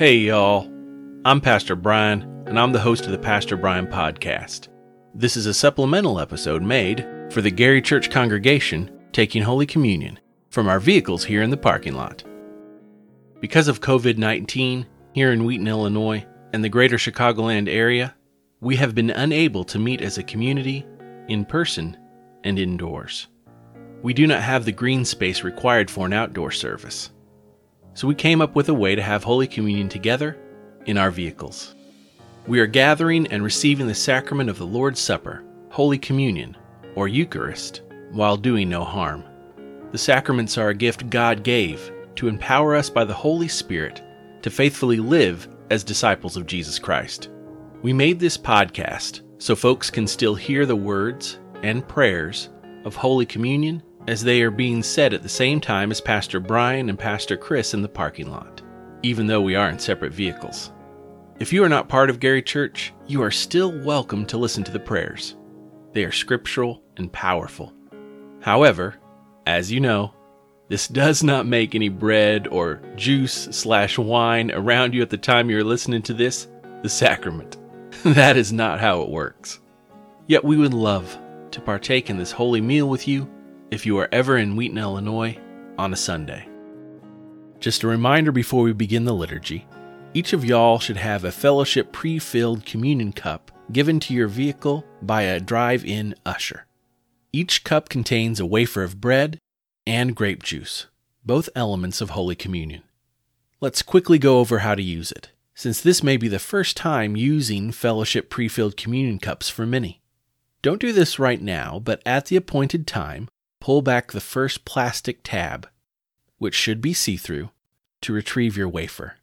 Hey, y'all. I'm Pastor Brian, and I'm the host of the Pastor Brian Podcast. This is a supplemental episode made for the Gary Church congregation taking Holy Communion from our vehicles here in the parking lot. Because of COVID 19 here in Wheaton, Illinois, and the greater Chicagoland area, we have been unable to meet as a community in person and indoors. We do not have the green space required for an outdoor service. So we came up with a way to have Holy Communion together in our vehicles. We are gathering and receiving the sacrament of the Lord's Supper, Holy Communion, or Eucharist, while doing no harm. The sacraments are a gift God gave to empower us by the Holy Spirit to faithfully live as disciples of Jesus Christ. We made this podcast so folks can still hear the words and prayers of Holy Communion as they are being said at the same time as Pastor Brian and Pastor Chris in the parking lot, even though we are in separate vehicles. If you are not part of Gary Church, you are still welcome to listen to the prayers. They are scriptural and powerful. However, as you know, this does not make any bread or juice slash wine around you at the time you're listening to this the sacrament. that is not how it works. Yet we would love to partake in this holy meal with you if you are ever in Wheaton, Illinois on a Sunday. Just a reminder before we begin the liturgy each of y'all should have a fellowship pre filled communion cup given to your vehicle by a drive in usher. Each cup contains a wafer of bread and grape juice, both elements of Holy Communion. Let's quickly go over how to use it, since this may be the first time using fellowship pre filled communion cups for many. Don't do this right now, but at the appointed time, pull back the first plastic tab, which should be see through, to retrieve your wafer.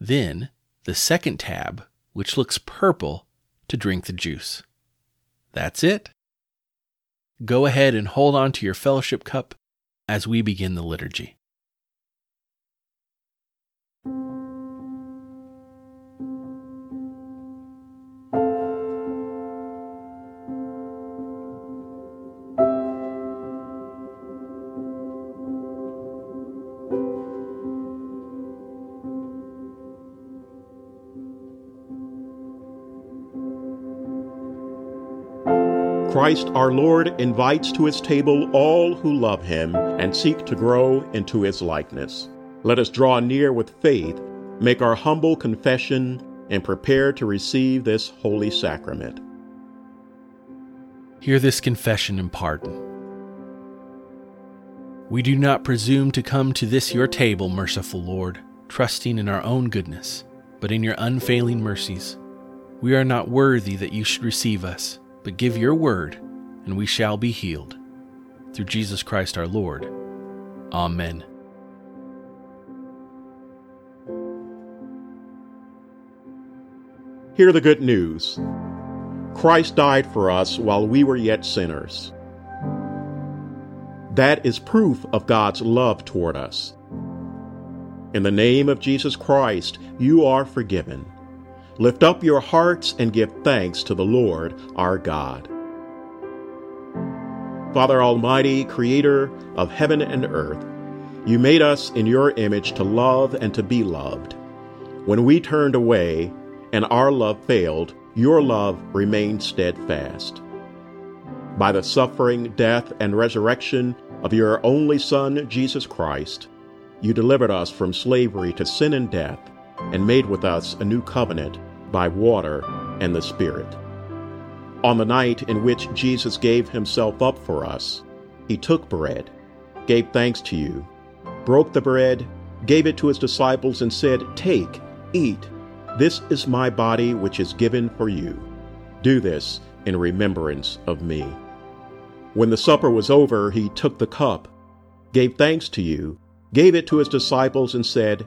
Then, the second tab, which looks purple, to drink the juice. That's it. Go ahead and hold on to your fellowship cup as we begin the liturgy. Christ our Lord invites to his table all who love him and seek to grow into his likeness. Let us draw near with faith, make our humble confession, and prepare to receive this holy sacrament. Hear this confession and pardon. We do not presume to come to this your table, merciful Lord, trusting in our own goodness, but in your unfailing mercies. We are not worthy that you should receive us but give your word, and we shall be healed. Through Jesus Christ our Lord. Amen. Hear the good news Christ died for us while we were yet sinners. That is proof of God's love toward us. In the name of Jesus Christ, you are forgiven. Lift up your hearts and give thanks to the Lord our God. Father Almighty, Creator of heaven and earth, you made us in your image to love and to be loved. When we turned away and our love failed, your love remained steadfast. By the suffering, death, and resurrection of your only Son, Jesus Christ, you delivered us from slavery to sin and death and made with us a new covenant by water and the Spirit. On the night in which Jesus gave himself up for us, he took bread, gave thanks to you, broke the bread, gave it to his disciples, and said, Take, eat. This is my body which is given for you. Do this in remembrance of me. When the supper was over, he took the cup, gave thanks to you, gave it to his disciples, and said,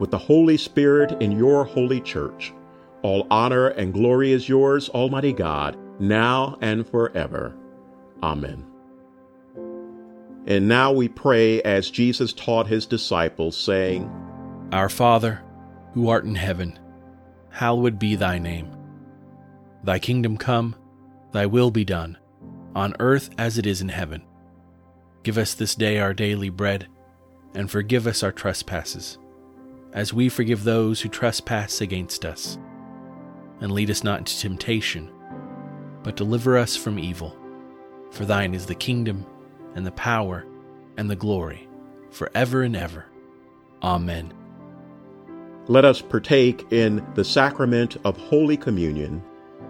with the Holy Spirit in your holy church, all honor and glory is yours, Almighty God, now and forever. Amen. And now we pray as Jesus taught his disciples, saying, Our Father, who art in heaven, hallowed be thy name. Thy kingdom come, thy will be done, on earth as it is in heaven. Give us this day our daily bread, and forgive us our trespasses, as we forgive those who trespass against us. And lead us not into temptation, but deliver us from evil. For thine is the kingdom, and the power, and the glory, for ever and ever. Amen. Let us partake in the sacrament of Holy Communion,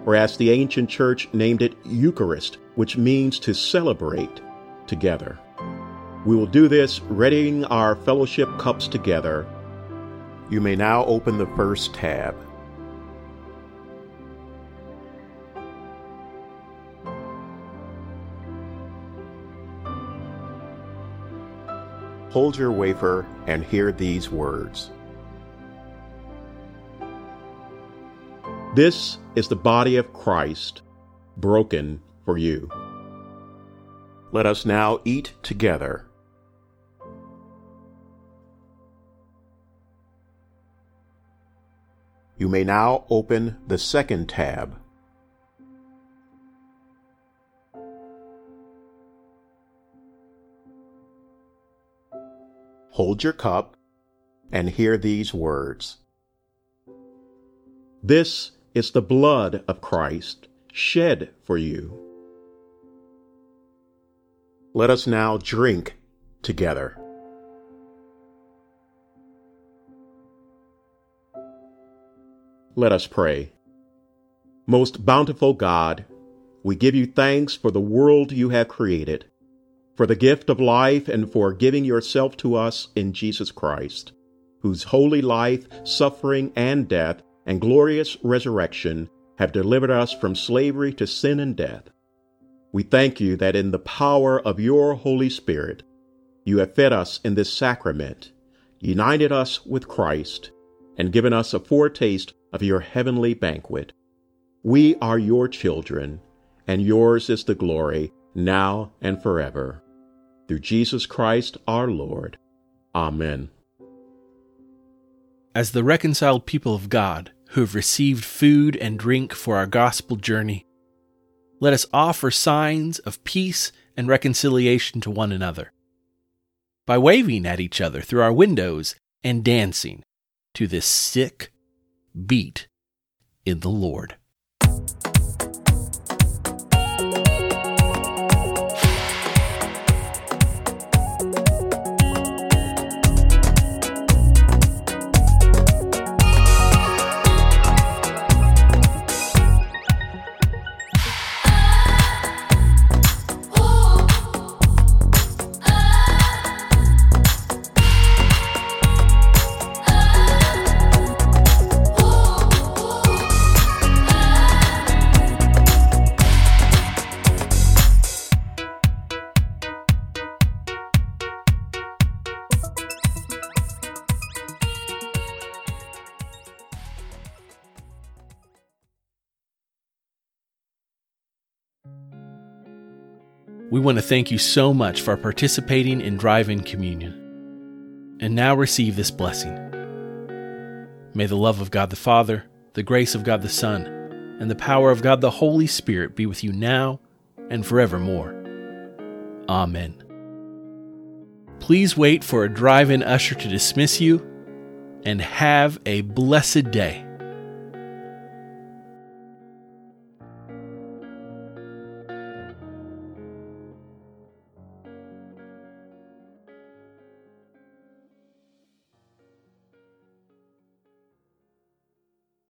or as the ancient church named it, Eucharist, which means to celebrate together. We will do this readying our fellowship cups together. You may now open the first tab. Hold your wafer and hear these words. This is the body of Christ, broken for you. Let us now eat together. May now open the second tab. Hold your cup and hear these words. This is the blood of Christ shed for you. Let us now drink together. Let us pray. Most bountiful God, we give you thanks for the world you have created for the gift of life and for giving yourself to us in Jesus Christ, whose holy life, suffering, and death and glorious resurrection have delivered us from slavery to sin and death. We thank you that in the power of your Holy Spirit, you have fed us in this sacrament, united us with Christ, and given us a foretaste of your heavenly banquet. We are your children, and yours is the glory, now and forever through Jesus Christ our Lord. Amen. As the reconciled people of God who have received food and drink for our gospel journey, let us offer signs of peace and reconciliation to one another by waving at each other through our windows and dancing to this sick beat in the Lord. We want to thank you so much for participating in Drive In Communion. And now receive this blessing. May the love of God the Father, the grace of God the Son, and the power of God the Holy Spirit be with you now and forevermore. Amen. Please wait for a drive in usher to dismiss you and have a blessed day.